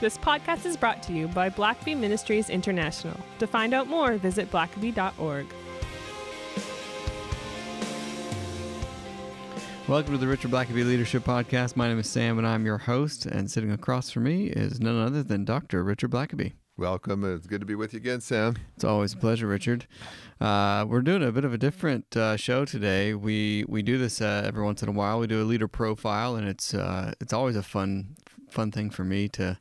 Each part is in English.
This podcast is brought to you by Blackaby Ministries International. To find out more, visit blackaby.org. Welcome to the Richard Blackaby Leadership Podcast. My name is Sam, and I'm your host. And sitting across from me is none other than Dr. Richard Blackaby. Welcome. It's good to be with you again, Sam. It's always a pleasure, Richard. Uh, we're doing a bit of a different uh, show today. We we do this uh, every once in a while. We do a leader profile, and it's uh, it's always a fun fun thing for me to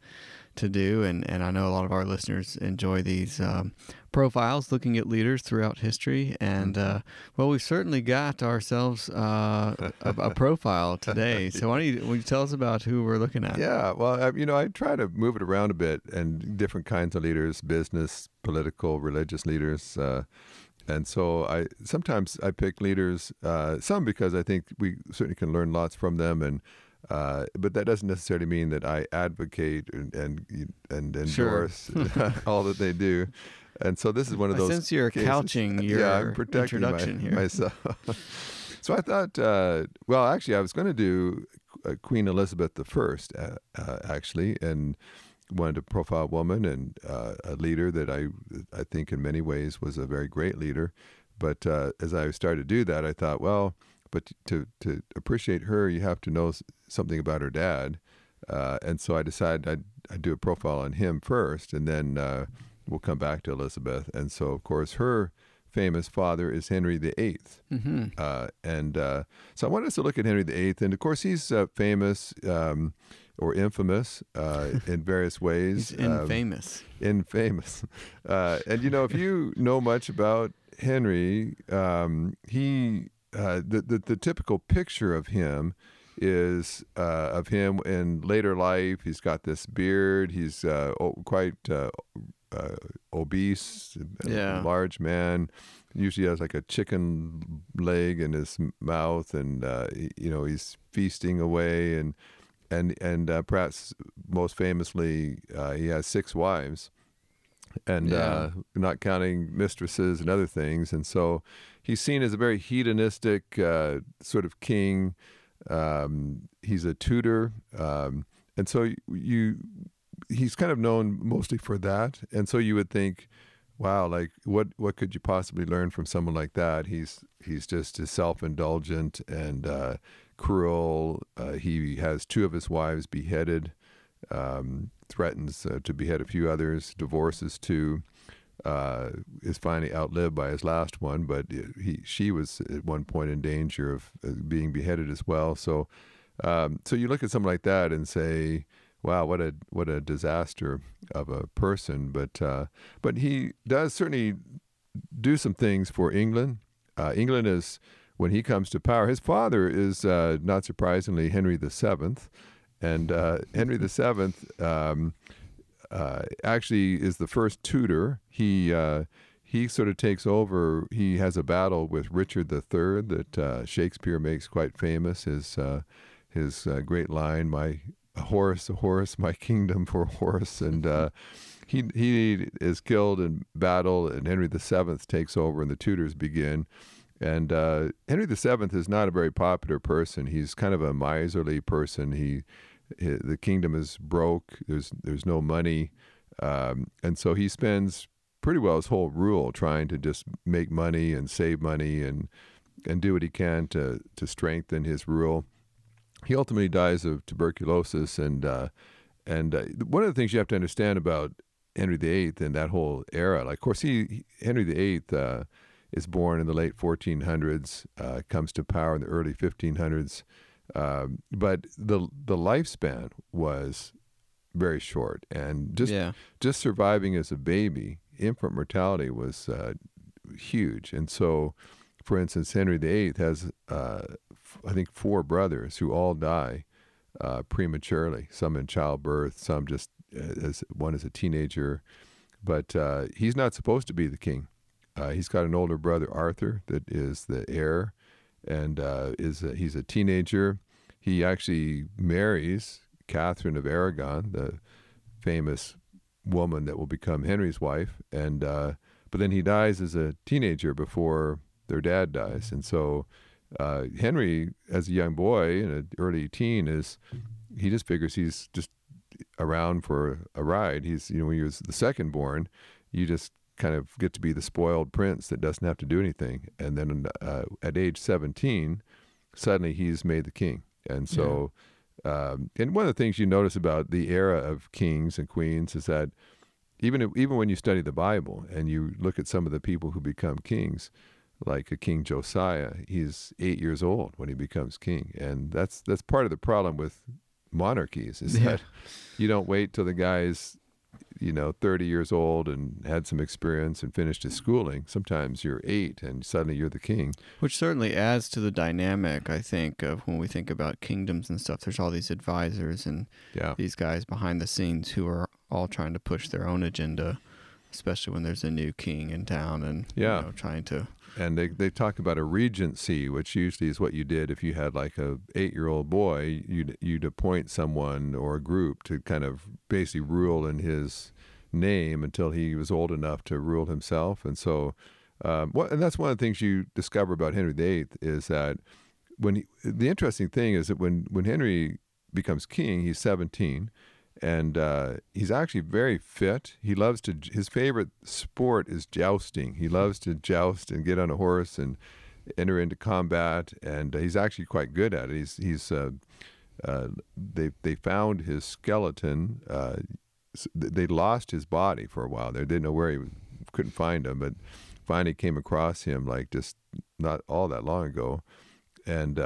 to do, and, and I know a lot of our listeners enjoy these um, profiles, looking at leaders throughout history. And uh, well, we've certainly got ourselves uh, a, a, profile today. So why don't you, you, tell us about who we're looking at? Yeah, well, I, you know, I try to move it around a bit and different kinds of leaders, business, political, religious leaders. Uh, and so I sometimes I pick leaders, uh, some because I think we certainly can learn lots from them, and uh, but that doesn't necessarily mean that I advocate and and, and endorse sure. all that they do. And so this is one of those. Since you're cases. couching your yeah, I'm protecting introduction my, here. myself. so I thought, uh, well, actually, I was going to do uh, Queen Elizabeth I, uh, uh, actually, and wanted to profile a woman and uh, a leader that I I think in many ways was a very great leader. But as I started to do that, I thought, well but to to appreciate her, you have to know something about her dad. Uh, and so I decided I'd, I'd, do a profile on him first, and then uh, we'll come back to Elizabeth. And so, of course, her famous father is Henry VIII. Mm-hmm. Uh, and uh, so I wanted us to look at Henry VIII. And of course, he's uh, famous um, or infamous uh, in various ways. he's infamous. Um, infamous. and, you know, if you know much about Henry, um, he uh, the, the, the typical picture of him is uh, of him in later life. He's got this beard. He's uh, quite uh, uh, obese, yeah. large man. Usually has like a chicken leg in his mouth, and you know he's feasting away, and and and perhaps most famously, he has six wives and yeah. uh, not counting mistresses and other things. And so he's seen as a very hedonistic uh, sort of king. Um, he's a Tudor, um, and so you he's kind of known mostly for that. And so you would think, wow, like what what could you possibly learn from someone like that? He's he's just self indulgent and uh, cruel. Uh, he has two of his wives beheaded. Um, threatens uh, to behead a few others, divorces two, uh, is finally outlived by his last one, but he she was at one point in danger of uh, being beheaded as well. So, um, so you look at something like that and say, "Wow, what a what a disaster of a person." But uh, but he does certainly do some things for England. Uh, England is when he comes to power. His father is uh, not surprisingly Henry the Seventh. And uh, Henry VII um, uh, actually is the first Tudor. He uh, he sort of takes over. He has a battle with Richard III that uh, Shakespeare makes quite famous. His uh, his uh, great line, "My horse, horse, my kingdom for horse," and he he is killed in battle, and Henry VII takes over, and the Tudors begin. And uh, Henry VII is not a very popular person. He's kind of a miserly person. He, he the kingdom is broke. There's there's no money, um, and so he spends pretty well his whole rule trying to just make money and save money and and do what he can to to strengthen his rule. He ultimately dies of tuberculosis, and uh, and uh, one of the things you have to understand about Henry VIII and that whole era, like of course he Henry VIII. Is born in the late 1400s, uh, comes to power in the early 1500s. Um, but the the lifespan was very short, and just yeah. just surviving as a baby, infant mortality was uh, huge. And so, for instance, Henry VIII has, uh, f- I think, four brothers who all die uh, prematurely. Some in childbirth, some just uh, as one as a teenager. But uh, he's not supposed to be the king. Uh, he's got an older brother, Arthur, that is the heir, and uh, is a, he's a teenager. He actually marries Catherine of Aragon, the famous woman that will become Henry's wife, and uh, but then he dies as a teenager before their dad dies, and so uh, Henry, as a young boy and an early teen, is he just figures he's just around for a ride. He's you know when he was the second born, you just kind of get to be the spoiled prince that doesn't have to do anything. And then uh, at age 17, suddenly he's made the king. And so, yeah. um, and one of the things you notice about the era of kings and queens is that even if, even when you study the Bible and you look at some of the people who become kings, like a King Josiah, he's eight years old when he becomes king, and that's that's part of the problem with monarchies is yeah. that you don't wait till the guy's you know 30 years old and had some experience and finished his schooling sometimes you're eight and suddenly you're the king which certainly adds to the dynamic i think of when we think about kingdoms and stuff there's all these advisors and yeah. these guys behind the scenes who are all trying to push their own agenda especially when there's a new king in town and yeah. You know, trying to and they they talk about a regency, which usually is what you did if you had like a eight year old boy, you'd you'd appoint someone or a group to kind of basically rule in his name until he was old enough to rule himself, and so. Um, what, and that's one of the things you discover about Henry VIII is that when he, the interesting thing is that when when Henry becomes king, he's 17, and uh, he's actually very fit. He loves to. His favorite sport is jousting. He loves to joust and get on a horse and enter into combat, and uh, he's actually quite good at it. He's he's uh, uh they they found his skeleton. Uh, they lost his body for a while. They didn't know where he was, couldn't find him, but finally came across him like just not all that long ago, and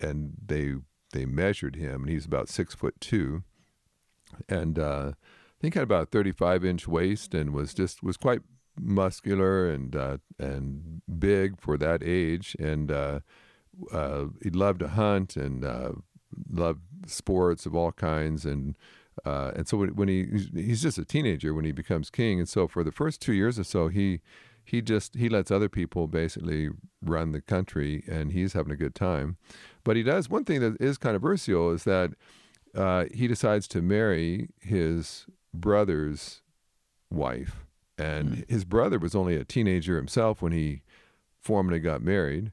and they they measured him, and he's about six foot two and uh, I think had about a 35 inch waist and was just was quite muscular and uh, and big for that age. And uh, uh, he loved to hunt and uh, loved sports of all kinds. And uh, and so when, when he he's just a teenager when he becomes king. And so for the first two years or so, he he just he lets other people basically run the country, and he's having a good time. But he does one thing that is controversial is that uh, he decides to marry his brother's wife. And mm. his brother was only a teenager himself when he formally got married.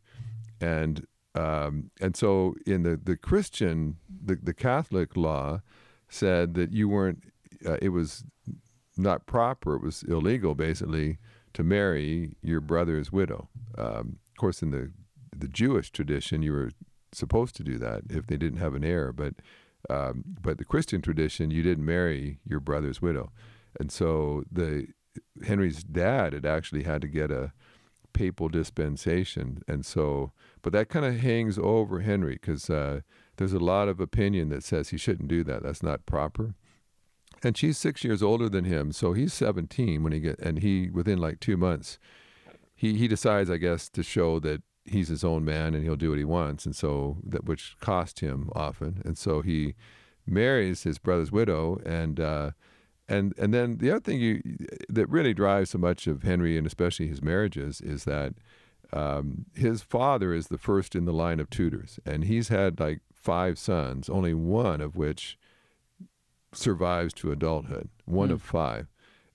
And um, and so in the, the Christian, the, the Catholic law said that you weren't, uh, it was not proper, it was illegal basically to marry your brother's widow. Um, of course, in the, the Jewish tradition, you were supposed to do that if they didn't have an heir. But um, but the Christian tradition, you didn't marry your brother's widow, and so the Henry's dad had actually had to get a papal dispensation, and so but that kind of hangs over Henry because uh, there's a lot of opinion that says he shouldn't do that. That's not proper. And she's six years older than him, so he's 17 when he get, and he within like two months, he he decides, I guess, to show that he's his own man and he'll do what he wants, and so that which cost him often, and so he marries his brother's widow, and uh, and and then the other thing you that really drives so much of Henry and especially his marriages is that um, his father is the first in the line of Tudors, and he's had like five sons, only one of which survives to adulthood, one mm. of five,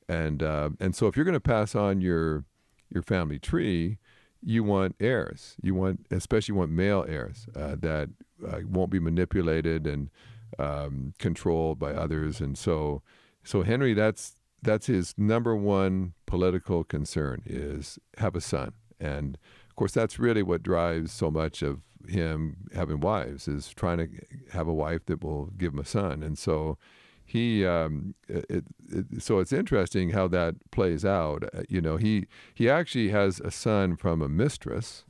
and uh, and so if you're going to pass on your your family tree, you want heirs. You want, especially, you want male heirs uh, that uh, won't be manipulated and um, controlled by others. And so, so Henry, that's that's his number one political concern is have a son. And of course, that's really what drives so much of him having wives is trying to have a wife that will give him a son. And so he um, it, it, so it's interesting how that plays out. Uh, you know, he he actually has a son from a mistress,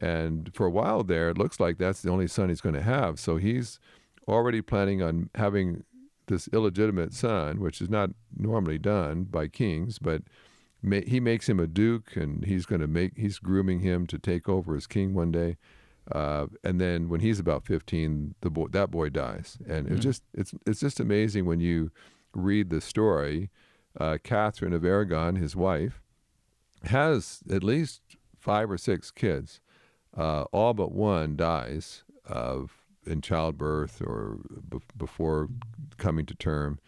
and for a while there, it looks like that's the only son he's going to have. So he's already planning on having this illegitimate son, which is not normally done by kings, but he makes him a duke, and he's going to make he's grooming him to take over as king one day. Uh, and then when he's about 15, the boy, that boy dies, and mm-hmm. it's just it's it's just amazing when you read the story. Uh, Catherine of Aragon, his wife, has at least five or six kids. Uh, all but one dies of in childbirth or b- before coming to term.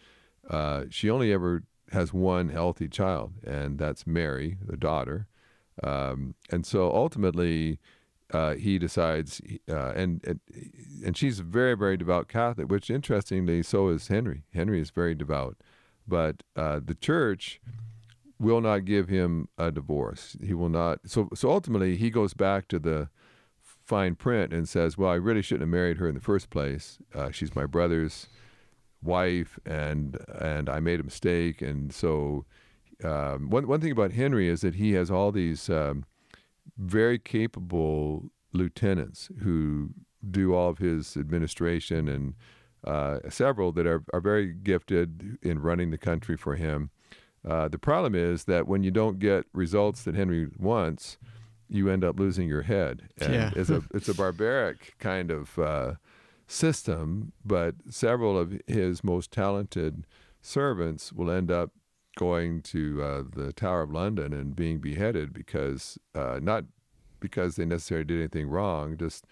Uh, she only ever has one healthy child, and that's Mary, the daughter. Um, and so ultimately, uh, he decides, uh, and, and and she's a very very devout Catholic, which interestingly, so is Henry. Henry is very devout, but uh, the church will not give him a divorce. He will not. So so ultimately, he goes back to the fine print and says, "Well, I really shouldn't have married her in the first place. Uh, she's my brother's wife, and and I made a mistake." And so, um, one one thing about Henry is that he has all these. Um, very capable lieutenants who do all of his administration and uh, several that are, are very gifted in running the country for him. Uh, the problem is that when you don't get results that Henry wants, you end up losing your head. And Yeah. it's a it's a barbaric kind of uh, system, but several of his most talented servants will end up going to uh, the Tower of London and being beheaded because uh, not because they necessarily did anything wrong, just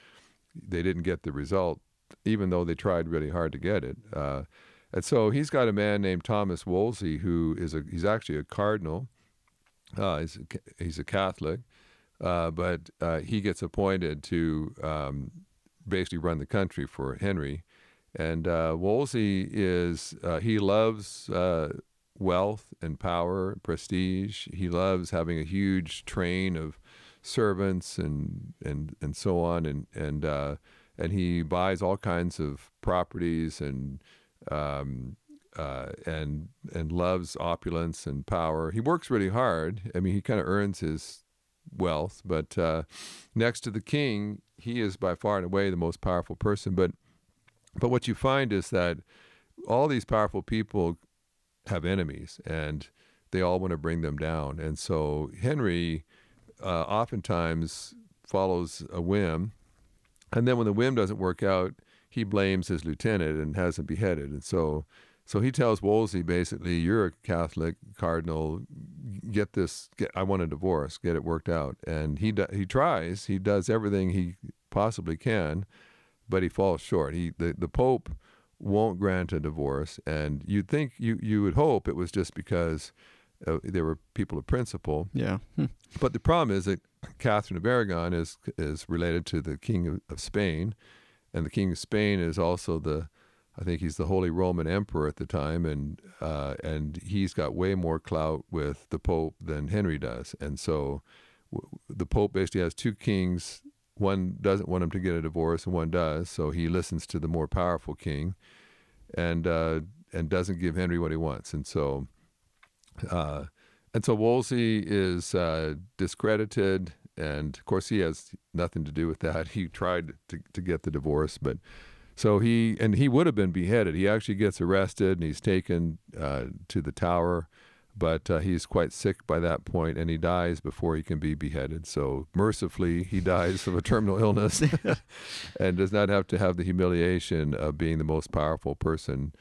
they didn't get the result, even though they tried really hard to get it. Uh, and so he's got a man named Thomas Wolsey who is a he's actually a cardinal. Uh, he's a, he's a Catholic, uh, but uh, he gets appointed to um, basically run the country for Henry. And Wolsey is he loves wealth and power, prestige. He loves having a huge train of servants and and and so on. And and uh, and he buys all kinds of properties and um, uh, and and loves opulence and power. He works really hard. I mean, he kind of earns his wealth, but uh, next to the king, he is by far and away the most powerful person. But but what you find is that all these powerful people have enemies, and they all want to bring them down. And so Henry uh, oftentimes follows a whim, and then when the whim doesn't work out, he blames his lieutenant and has him beheaded. And so, so he tells Wolsey basically, "You're a Catholic cardinal. Get this. Get, I want a divorce. Get it worked out." And he do, he tries. He does everything he possibly can, but he falls short. He the the Pope won't grant a divorce, and you'd think you you would hope it was just because uh, there were people of principle. Yeah. Hmm. But the problem is that Catherine of Aragon is is related to the King of, of Spain, and the King of Spain is also the, I think he's the Holy Roman Emperor at the time, and uh, and he's got way more clout with the Pope than Henry does, and so w- the Pope basically has two kings. One doesn't want him to get a divorce, and one does. So he listens to the more powerful king, and uh, and doesn't give Henry what he wants, and so. Uh, and so Wolsey is uh, discredited, and of course he has nothing to do with that. He tried to, to get the divorce, but so he and he would have been beheaded. He actually gets arrested and he's taken uh, to the tower, but uh, he's quite sick by that point, and he dies before he can be beheaded. So mercifully, he dies of a terminal illness, and does not have to have the humiliation of being the most powerful person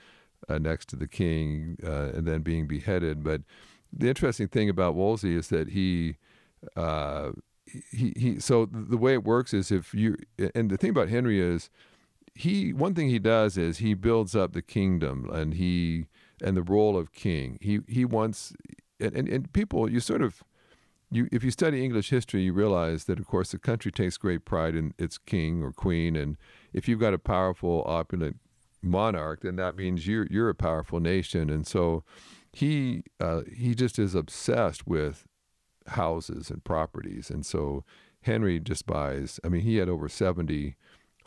uh, next to the king uh, and then being beheaded. But the interesting thing about Wolsey is that he, uh, he, he. So the way it works is if you, and the thing about Henry is, he one thing he does is he builds up the kingdom and he and the role of king. He he wants, and and, and people you sort of. You, if you study English history, you realize that, of course, the country takes great pride in its king or queen, and if you've got a powerful, opulent monarch, then that means you're you're a powerful nation. And so he uh, he just is obsessed with houses and properties. And so Henry just buys. I mean, he had over seventy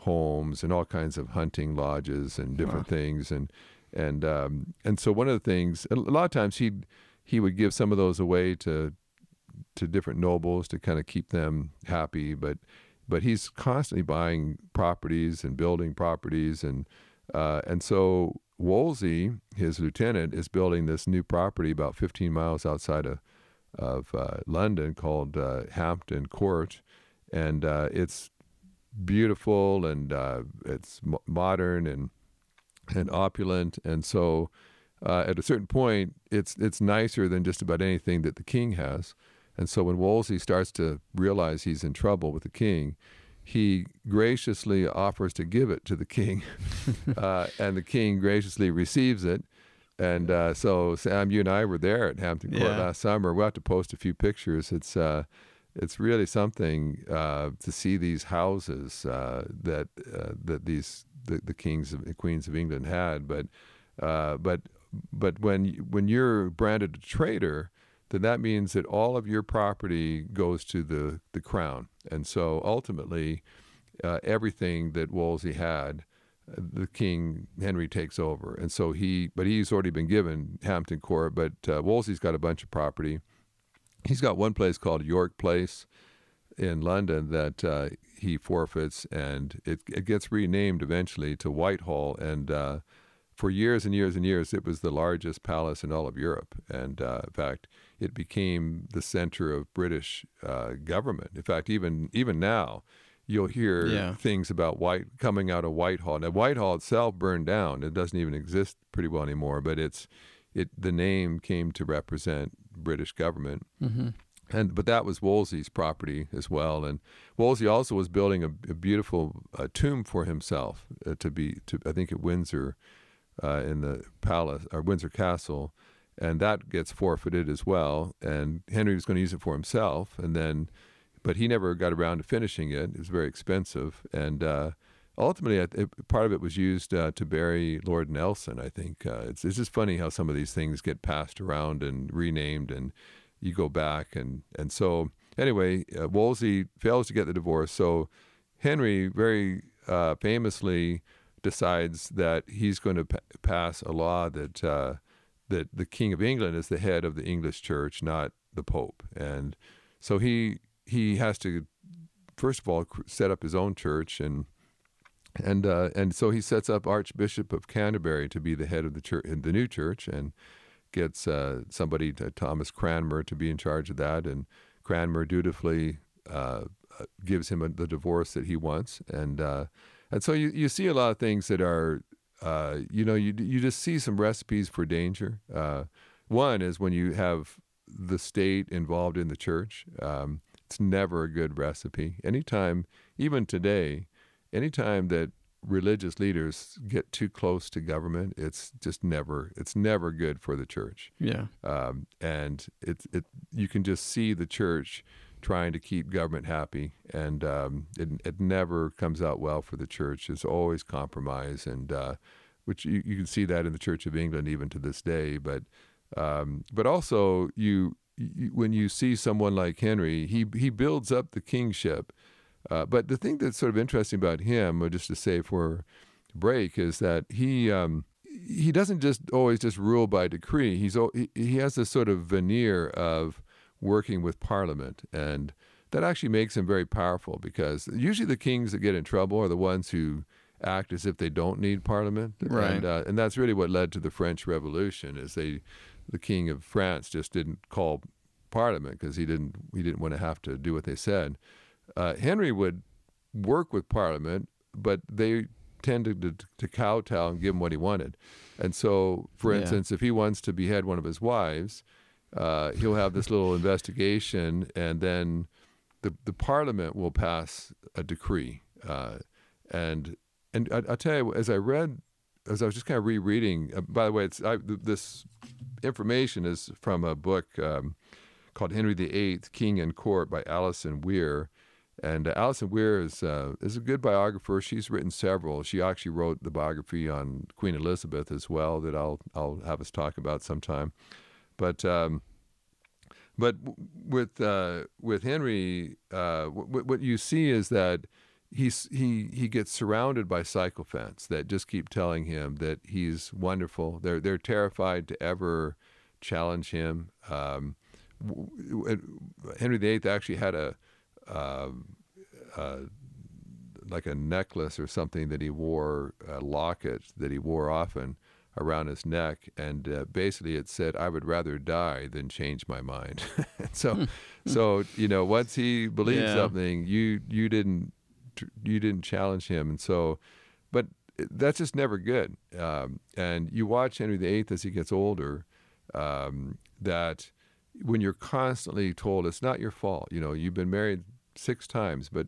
homes and all kinds of hunting lodges and different things. And and um, and so one of the things, a lot of times he he would give some of those away to to different nobles to kind of keep them happy, but but he's constantly buying properties and building properties and uh, and so Wolsey, his lieutenant, is building this new property about 15 miles outside of of uh, London called uh, Hampton Court, and uh, it's beautiful and uh, it's mo- modern and and opulent, and so uh, at a certain point, it's it's nicer than just about anything that the king has. And so when Wolsey starts to realize he's in trouble with the king, he graciously offers to give it to the king, uh, and the king graciously receives it. And uh, so, Sam, you and I were there at Hampton Court Yeah. last summer. We'll have to post a few pictures. It's uh, it's really something uh, to see these houses uh, that uh, that these the, the, kings and queens of England had. But uh, but but when when you're branded a traitor, then that means that all of your property goes to the the crown, and so ultimately, uh, everything that Wolsey had. Uh, the king Henry takes over, and so he, but he's already been given Hampton Court. But Wolsey's got a bunch of property, he's got one place called York Place in London that uh, he forfeits, and it, it gets renamed eventually to Whitehall. And uh, for years and years and years, it was the largest palace in all of Europe. And uh, in fact, it became the center of British uh, government. In fact, even even now, you'll hear yeah. things about White coming out of Whitehall. Now, Whitehall itself burned down; it doesn't even exist pretty well anymore. But it's it the name came to represent British government. Mm-hmm. And but that was Wolsey's property as well. And Wolsey also was building a, a beautiful uh, tomb for himself uh, to be to I think at Windsor, uh, in the palace or Windsor Castle, and that gets forfeited as well. And Henry was going to use it for himself, and then, but he never got around to finishing it. It was very expensive, and uh, ultimately, it, part of it was used uh, to bury Lord Nelson. I think uh, it's it's just funny how some of these things get passed around and renamed, and you go back and and so anyway, uh, Wolsey fails to get the divorce, so Henry very uh, famously decides that he's going to pa- pass a law that uh, that the King of England is the head of the English Church, not the Pope, and so he he has to first of all set up his own church and and uh, and so he sets up Archbishop of Canterbury to be the head of the church, the new church, and gets uh, somebody, to, Thomas Cranmer, to be in charge of that. And Cranmer dutifully uh, uh gives him a, the divorce that he wants, and uh, and so you you see a lot of things that are, uh, you know, you you just see some recipes for danger. one is when you have the state involved in the church. Um, it's never a good recipe. Anytime, even today anytime that religious leaders get too close to government, it's just never it's never good for the church. Yeah, um, and it it you can just see the church trying to keep government happy, and um, it it never comes out well for the church. It's always compromise, and uh, which you, you can see that in the Church of England even to this day. But um, but also you, you when you see someone like Henry, he he builds up the kingship uh, but the thing that's sort of interesting about him, or just to say for break, is that he um, he doesn't just always just rule by decree. He's he has this sort of veneer of working with Parliament, and that actually makes him very powerful because usually the kings that get in trouble are the ones who act as if they don't need Parliament, right? And, uh, and that's really what led to the French Revolution. Is they the king of France just didn't call Parliament because he didn't he didn't want to have to do what they said uh, Henry would work with Parliament, but they tended to, to kowtow and give him what he wanted. And so, for yeah. instance, if he wants to behead one of his wives, uh, he'll have this little investigation, and then the the Parliament will pass a decree. Uh, and and I, will tell you, as I read, as I was just kind of rereading. Uh, by the way, it's I, this information is from a book um, called Henry VIII, King and Court by Alison Weir. And uh, Alison Weir is uh, is a good biographer. She's written several. She actually wrote the biography on Queen Elizabeth as well that I'll I'll have us talk about sometime. But um, but with uh, with Henry, uh, w- what you see is that he's he he gets surrounded by sycophants that just keep telling him that he's wonderful. They're they're terrified to ever challenge him. Um, Henry VIII actually had a uh, uh, like a necklace or something that he wore, a locket that he wore often around his neck, and uh, basically it said, "I would rather die than change my mind." so, hmm. so you know, once he believed yeah. something, you you didn't you didn't challenge him, and so, but that's just never good. Um, and you watch Henry VIII as he gets older, um, that when you're constantly told it's not your fault, you know, you've been married six times, but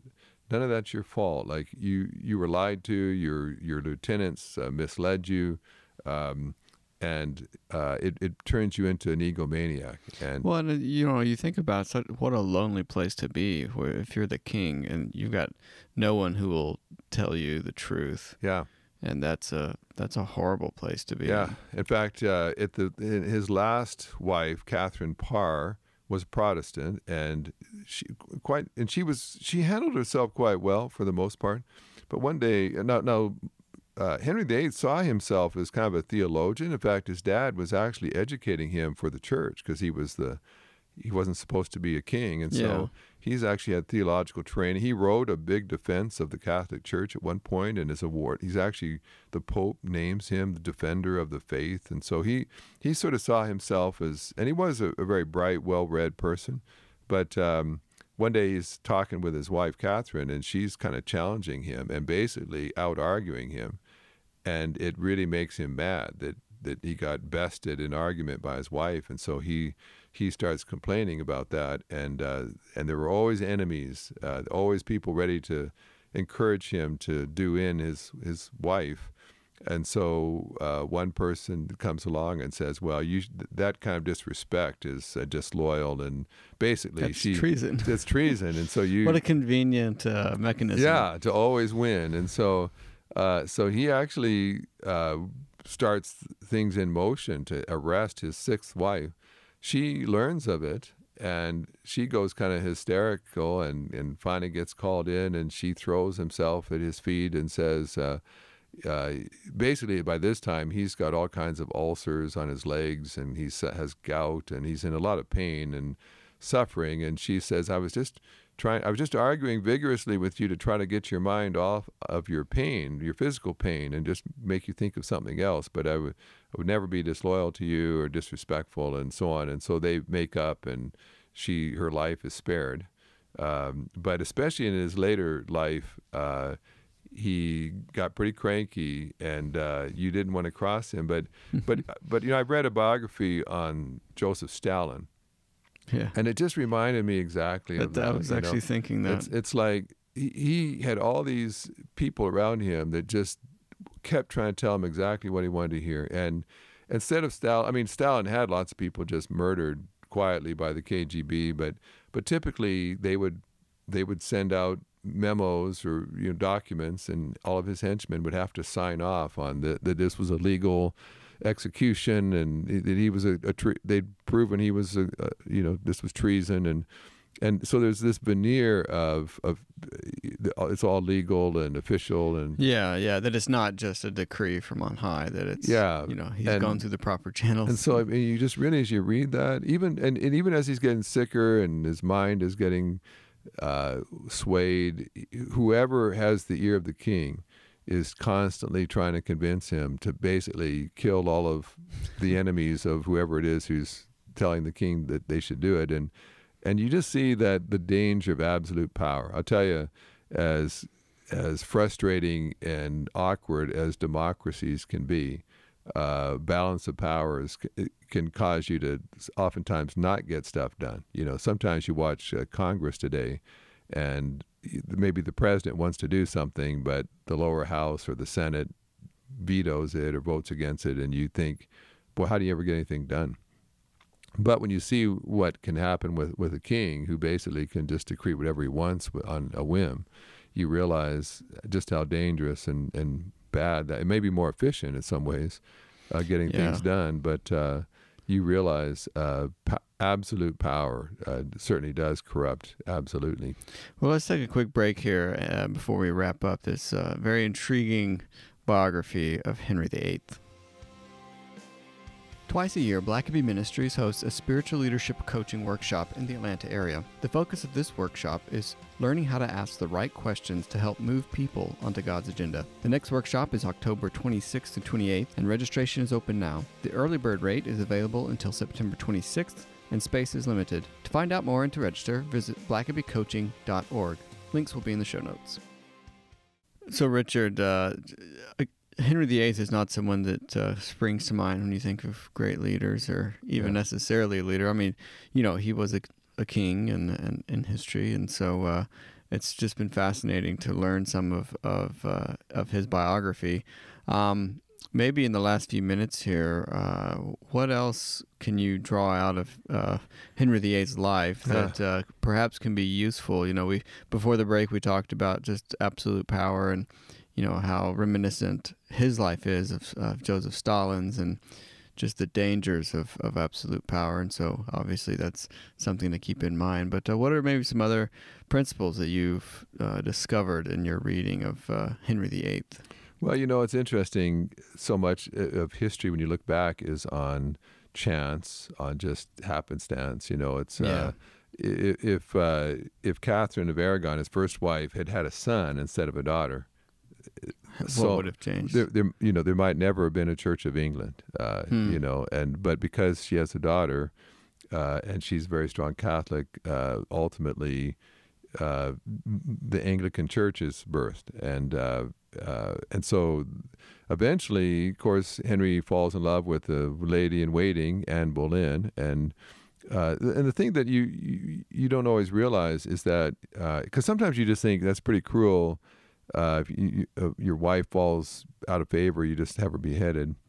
none of that's your fault. Like you, you were lied to. Your your lieutenants uh, misled you. Um, and uh, it it turns you into an egomaniac. And Well, and uh, you know, you think about such, what a lonely place to be where if you're the king and you've got no one who will tell you the truth, yeah, and that's a that's a horrible place to be. yeah. In fact, uh, at the in his last wife, Catherine Parr, was Protestant, and she quite and she was she handled herself quite well for the most part. But one day, now now uh, Henry VIII saw himself as kind of a theologian. In fact, his dad was actually educating him for the church because he was the he wasn't supposed to be a king, and Yeah. so he's actually had theological training. He wrote a big defense of the Catholic Church at one point, and his award. He's actually the Pope names him the defender of the faith, and so he he sort of saw himself as, and he was a, a very bright, well-read person, but. Um, one day he's talking with his wife Catherine, and she's kind of challenging him and basically out arguing him and it really makes him mad that that he got bested in argument by his wife, and so he he starts complaining about that, and uh, and there were always enemies, uh, always people ready to encourage him to do in his his wife. And so uh, one person comes along and says, "Well, you that kind of disrespect is uh, disloyal, and basically That's she treason. It's treason, and so you What a convenient uh, mechanism. yeah, to always win. And so, uh, so he actually uh, starts things in motion to arrest his sixth wife. She learns of it and she goes kind of hysterical and, and finally gets called in and she throws himself at his feet and says, uh, basically by this time he's got all kinds of ulcers on his legs and he has gout and he's in a lot of pain and suffering. And she says i was just trying i was just arguing vigorously with you to try to get your mind off of your pain your physical pain and just make you think of something else. But i would I would never be disloyal to you or disrespectful and so on. And so they make up and she her life is spared. Um, but especially in his later life uh, he got pretty cranky and uh, you didn't want to cross him but but but you know I've read a biography on Joseph Stalin Yeah. and it just reminded me exactly of that I was you know. actually thinking that. It's it's like he, he had all these people around him that just kept trying to tell him exactly what he wanted to hear. And instead of Stalin, I mean, Stalin had lots of people just murdered quietly by the KGB, but but typically they would they would send out memos or you know documents, and all of his henchmen would have to sign off on the, that this was a legal execution and that he was a, a tre- they'd proven he was a, a you know this was treason and and so there's this veneer of of uh, it's all legal and official and yeah, yeah. That it's not just a decree from on high. That it's Yeah, You know, he's and- gone through the proper channels. and so I mean, you just really as you read that even and, and even as he's getting sicker and his mind is getting uh, swayed whoever has the ear of the king is constantly trying to convince him to basically kill all of the enemies of whoever it is who's telling the king that they should do it. And and you just see that the danger of absolute power. I'll tell you as as frustrating and awkward as democracies can be uh, balance of powers c- can cause you to oftentimes not get stuff done. You know, sometimes you watch uh, Congress today, and maybe the president wants to do something, but the lower house or the Senate vetoes it or votes against it, and you think, "Well, how do you ever get anything done?" But when you see what can happen with, with a king who basically can just decree whatever he wants on a whim, you realize just how dangerous and, and bad that it may be more efficient in some ways uh, getting things done, but uh, you realize uh, po- absolute power uh, certainly does corrupt. Absolutely. Well, let's take a quick break here uh, before we wrap up this uh, very intriguing biography of Henry VIII. Twice a year, Blackaby Ministries hosts a spiritual leadership coaching workshop in the Atlanta area. The focus of this workshop is learning how to ask the right questions to help move people onto God's agenda. The next workshop is October 26th to 28th, and registration is open now. The early bird rate is available until September 26th, and space is limited. To find out more and to register, visit blackabycoaching.org. Links will be in the show notes. So, Richard, uh, Henry VIII is not someone that uh, springs to mind when you think of great leaders or even Yeah. necessarily a leader. I mean, you know, he was a, a king in, in, in history, and so uh, it's just been fascinating to learn some of of, uh, of his biography. Um, maybe in the last few minutes here, uh, what else can you draw out of uh, Henry VIII's life that uh, perhaps can be useful? You know, we before the break we talked about just absolute power and you know how reminiscent his life is of, of Joseph Stalin's and just the dangers of, of absolute power. And so, obviously, that's something to keep in mind. But uh, what are maybe some other principles that you've uh, discovered in your reading of uh, Henry VIII? Well, you know, it's interesting. So much of history, when you look back, is on chance, on just happenstance. You know, it's. Uh, yeah. if uh, if Catherine of Aragon, his first wife, had had a son instead of a daughter, so what would have changed? There, there, you know, there might never have been a Church of England. Uh, hmm. You know, and but because she has a daughter, uh, and she's a very strong Catholic, uh, ultimately, uh, the Anglican Church is birthed, and uh, uh, and so eventually, of course, Henry falls in love with the lady in waiting, Anne Boleyn, and. Uh, and the thing that you, you, you don't always realize is that because uh, sometimes you just think that's pretty cruel uh, if you, uh, your wife falls out of favor, you just have her beheaded.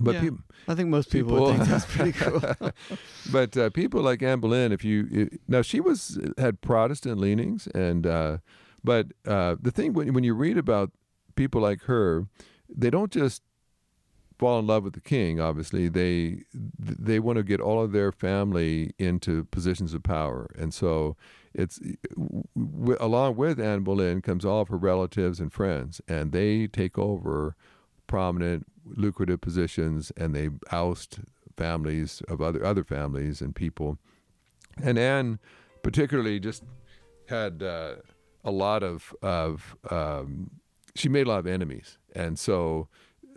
But yeah, I think most people, people think that's pretty cool. but uh, people like Anne Boleyn, if you it, now she was had Protestant leanings, and uh, but uh, the thing when when you read about people like her, they don't just fall in love with the king. Obviously, they they want to get all of their family into positions of power, and so it's w- along with Anne Boleyn comes all of her relatives and friends, and they take over prominent, lucrative positions, and they oust families of other other families and people. And Anne, particularly, just had uh, a lot of of um, she made a lot of enemies, and so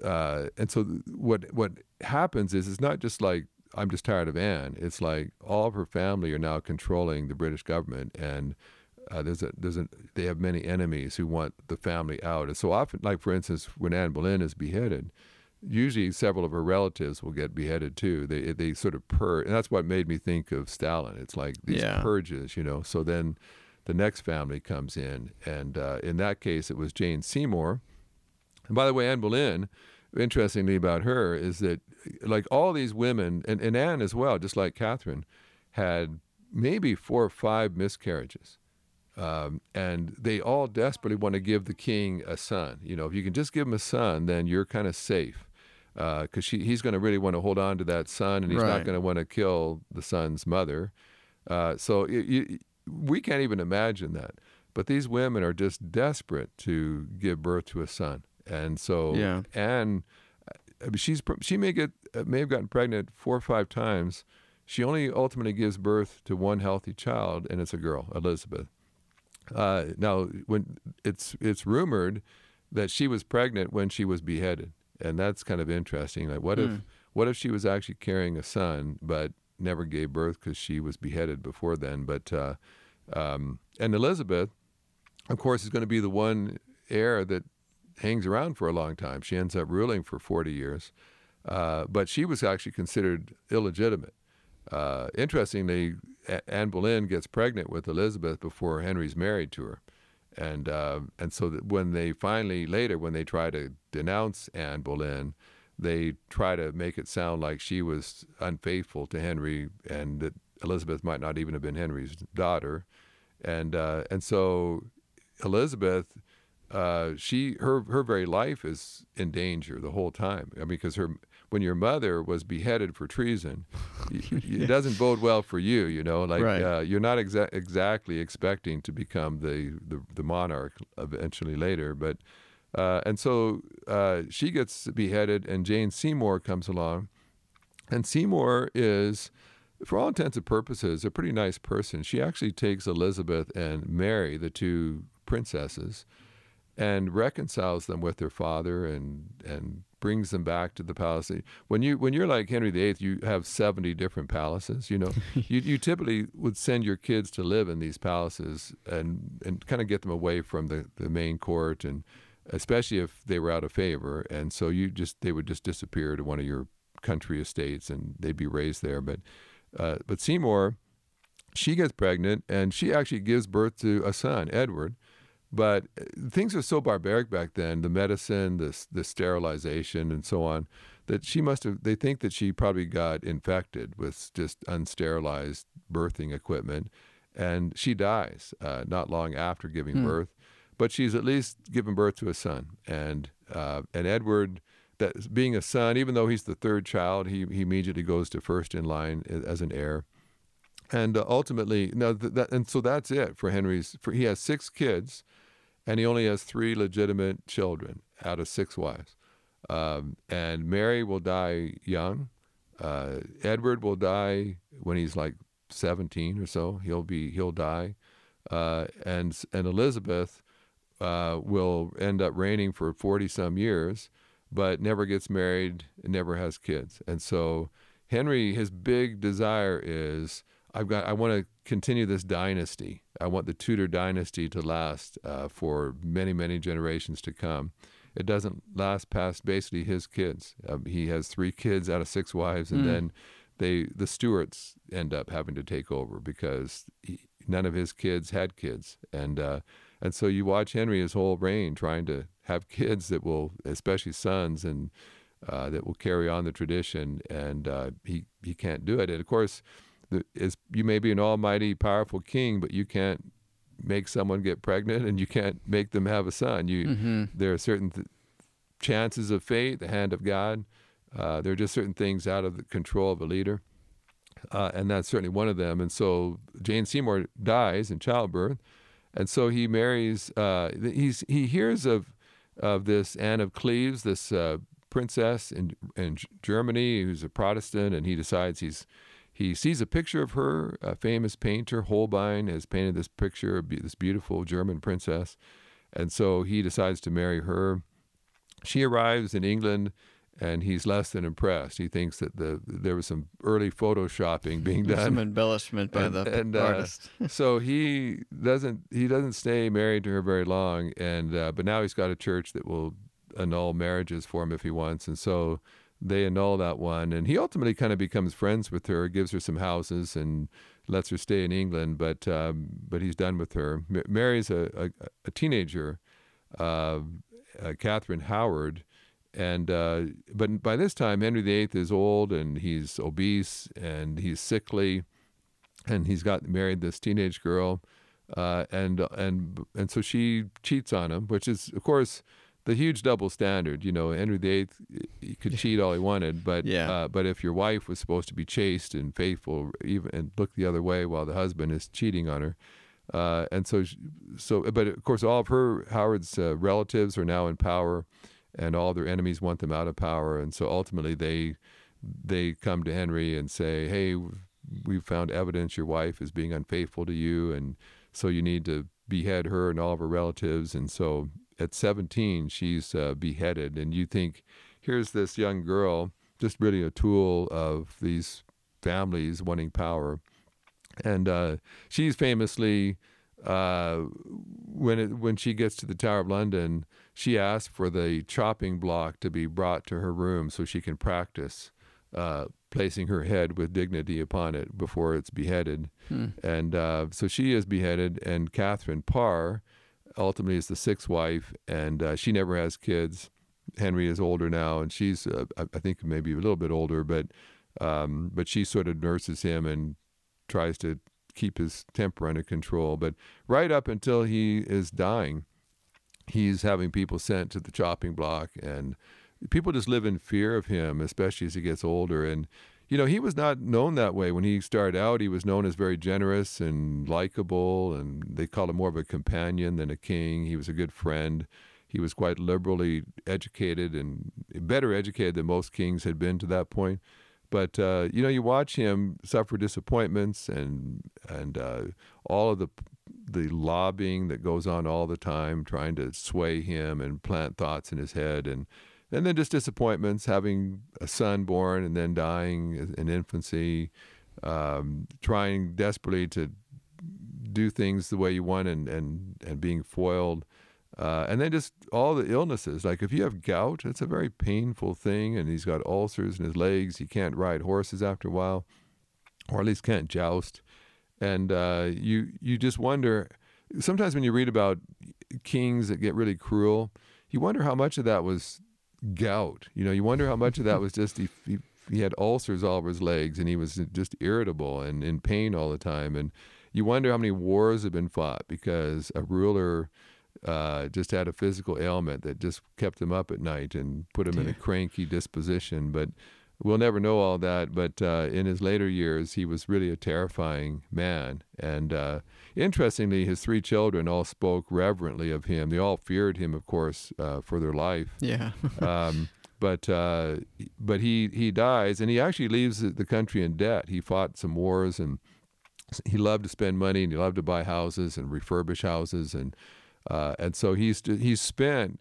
uh, and so what what happens is it's not just like I'm just tired of Anne. It's like all of her family are now controlling the British government, and uh, there's a there's a they have many enemies who want the family out. And so often, like for instance, when Anne Boleyn is beheaded, usually several of her relatives will get beheaded too. They they sort of purge, and that's what made me think of Stalin. It's like these yeah. purges, you know. So then the next family comes in, and uh, in that case, it was Jane Seymour. And by the way, Anne Boleyn interestingly about her is that like all these women and, and Anne as well, just like Catherine, had maybe four or five miscarriages. Um, and they all desperately want to give the king a son. You know, if you can just give him a son, then you're kind of safe because uh, he's going to really want to hold on to that son, and he's right. not going to want to kill the son's mother. Uh, so we can't even imagine that. But these women are just desperate to give birth to a son. And so yeah. I mean, she's she may get uh, may have gotten pregnant four or five times. She only ultimately gives birth to one healthy child, and it's a girl, Elizabeth. Uh, now, when it's it's rumored that she was pregnant when she was beheaded, and that's kind of interesting. Like, what mm. if hmm. what if she was actually carrying a son, but never gave birth because she was beheaded before then? But uh, um, and Elizabeth, of course, is going to be the one heir that hangs around for a long time. She ends up ruling for 40 years, uh, but she was actually considered illegitimate. Uh, interestingly, Anne Boleyn gets pregnant with Elizabeth before Henry's married to her, and uh, and so when they finally later when they try to denounce Anne Boleyn, they try to make it sound like she was unfaithful to Henry and that Elizabeth might not even have been Henry's daughter, and uh, and so Elizabeth uh, she her her very life is in danger the whole time. I mean, because her when your mother was beheaded for treason, yeah. it doesn't bode well for you. You know, like right. uh, you're not exa- exactly expecting to become the, the, the monarch eventually later, but. Uh, and so uh, she gets beheaded, and Jane Seymour comes along. And Seymour is, for all intents and purposes, a pretty nice person. She actually takes Elizabeth and Mary, the two princesses, and reconciles them with their father and and brings them back to the palace. When you when you're like Henry VIII, you have seventy different palaces. You know, you you typically would send your kids to live in these palaces and and kind of get them away from the the main court and especially if they were out of favor. And so you just they would just disappear to one of your country estates and they'd be raised there. But uh, but Seymour, she gets pregnant and she actually gives birth to a son, Edward But uh, things were so barbaric back then the medicine, the, the sterilization, and so on that she must have, they think that she probably got infected with just unsterilized birthing equipment. And she dies uh, not long after giving Hmm. birth. But she's at least given birth to a son. And, uh, and Edward, that being a son, even though he's the third child, he, he immediately goes to first in line as an heir. And uh, ultimately, no, th- that, and so that's it for Henry's. For, he has six kids, and he only has three legitimate children out of six wives. Um, and Mary will die young. Uh, Edward will die when he's like 17 or so. He'll be he'll die, uh, and and Elizabeth uh, will end up reigning for 40 some years, but never gets married, never has kids. And so Henry, his big desire is I've got I want to continue this dynasty. I want the Tudor dynasty to last uh, for many many generations to come. It doesn't last past basically his kids. Um, he has three kids out of six wives, and Mm. then they the Stuarts end up having to take over because he, none of his kids had kids, and uh, and so you watch Henry his whole reign trying to have kids that will, especially sons, and uh, that will carry on the tradition, and uh, he he can't do it. And of course, is you may be an almighty, powerful king, but you can't make someone get pregnant, and you can't make them have a son. You Mm-hmm. there are certain th- chances of fate, the hand of God. Uh, there are just certain things out of the control of a leader, uh, and that's certainly one of them. And so Jane Seymour dies in childbirth, and so he marries. Uh, he's he hears of of this Anne of Cleves, this uh, princess in in Germany who's a Protestant, and he decides he's he sees a picture of her. A famous painter Holbein has painted this picture of this beautiful German princess, and so he decides to marry her. She arrives in England, and he's less than impressed. He thinks that the there was some early photoshopping being done, Some embellishment by And- the and, uh, artist. so he doesn't he doesn't stay married to her very long. And uh, but now he's got a church that will annul marriages for him if he wants, and so they annul that one. And he ultimately kind of becomes friends with her, gives her some houses, and lets her stay in England. But um, but he's done with her. M- marries a, a, a teenager, uh, uh, Catherine Howard. And uh, but by this time, Henry VIII is old and he's obese and he's sickly, and he's got married this teenage girl, uh, and and and so she cheats on him, which is of course the huge double standard. You know, Henry VIII he could cheat all he wanted, but Yeah. uh, but if your wife was supposed to be chaste and faithful, even and look the other way while the husband is cheating on her. Uh, and so, so, but of course, all of her Howard's uh, relatives are now in power, and all their enemies want them out of power. And so, ultimately, they they come to Henry and say, "Hey, we've found evidence your wife is being unfaithful to you, and so you need to behead her and all of her relatives." And so, at 17, she's uh, beheaded, and you think, here's this young girl, just really a tool of these families wanting power, and uh, she's famously. Uh, when it, when she gets to the Tower of London, she asks for the chopping block to be brought to her room so she can practice uh, placing her head with dignity upon it before it's beheaded. Hmm. And uh, so she is beheaded, and Catherine Parr ultimately is the sixth wife, and uh, she never has kids. Henry is older now, and she's uh, I think maybe a little bit older, but um, but she sort of nurses him and tries to keep his temper under control. But right up until he is dying, he's having people sent to the chopping block, and people just live in fear of him, especially as he gets older. And you know, he was not known that way when he started out. He was known as very generous and likable, and they called him more of a companion than a king. He was a good friend. He was quite liberally educated and better educated than most kings had been to that point. But uh, you know, you watch him suffer disappointments and and uh, all of the the lobbying that goes on all the time, trying to sway him and plant thoughts in his head, and and then just disappointments, having a son born and then dying in infancy, um, trying desperately to do things the way you want and and and being foiled. Uh, and then just all the illnesses. Like if you have gout, it's a very painful thing, and he's got ulcers in his legs. He can't ride horses after a while, or at least can't joust. And uh, you you just wonder. Sometimes when you read about kings that get really cruel, you wonder how much of that was gout. You know, you wonder how much of that was just he, he, he had ulcers all over his legs and he was just irritable and in pain all the time. And you wonder how many wars have been fought because a ruler uh, just had a physical ailment that just kept him up at night and put him in a cranky disposition. But we'll never know all that. But uh, in his later years, he was really a terrifying man. And uh, interestingly, his three children all spoke reverently of him. They all feared him, of course, uh, for their life. Yeah. um, but uh, but he he dies, and he actually leaves the country in debt. He fought some wars, and he loved to spend money, and he loved to buy houses and refurbish houses, and uh, and so he's he's spent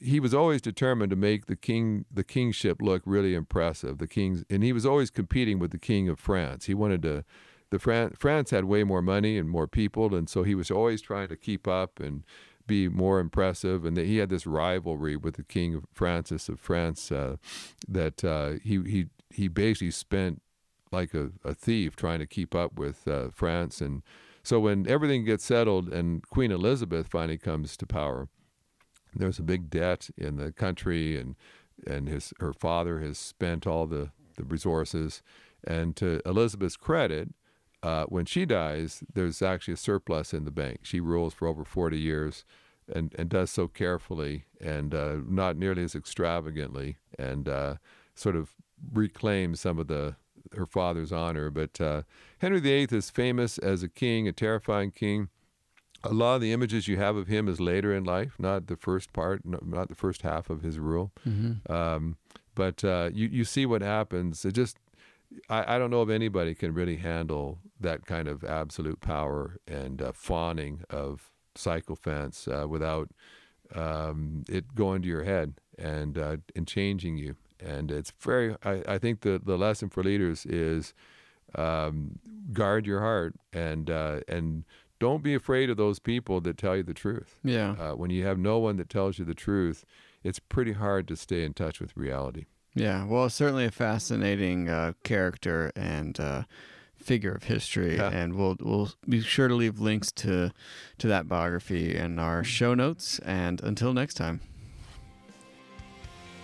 he was always determined to make the king the kingship look really impressive. The kings and he was always competing with the king of France. He wanted to the Fran, France had way more money and more people, and so he was always trying to keep up and be more impressive. And that he had this rivalry with the king of Francis of France uh, that uh, he he he basically spent like a, a thief trying to keep up with uh, France. And so when everything gets settled and Queen Elizabeth finally comes to power there's a big debt in the country, and and his her father has spent all the the resources. And to Elizabeth's credit, uh, when she dies, there's actually a surplus in the bank. She rules for over 40 years, and and does so carefully and uh, not nearly as extravagantly, and uh, sort of reclaims some of the her father's honor. But uh, Henry VIII is famous as a king, a terrifying king a lot of the images you have of him is later in life, not the first part, not the first half of his rule. Mm-hmm. Um, but uh, you you see what happens. It just I, I don't know if anybody can really handle that kind of absolute power and uh, fawning of sycophants uh, without um, it going to your head and uh, and changing you. And it's very. I, I think the the lesson for leaders is um, guard your heart and uh, and don't be afraid of those people that tell you the truth. Yeah. Uh, when you have no one that tells you the truth, it's pretty hard to stay in touch with reality. Yeah. Well, certainly a fascinating uh, character and uh, figure of history, yeah. and we'll we'll be sure to leave links to to that biography in our show notes. And until next time.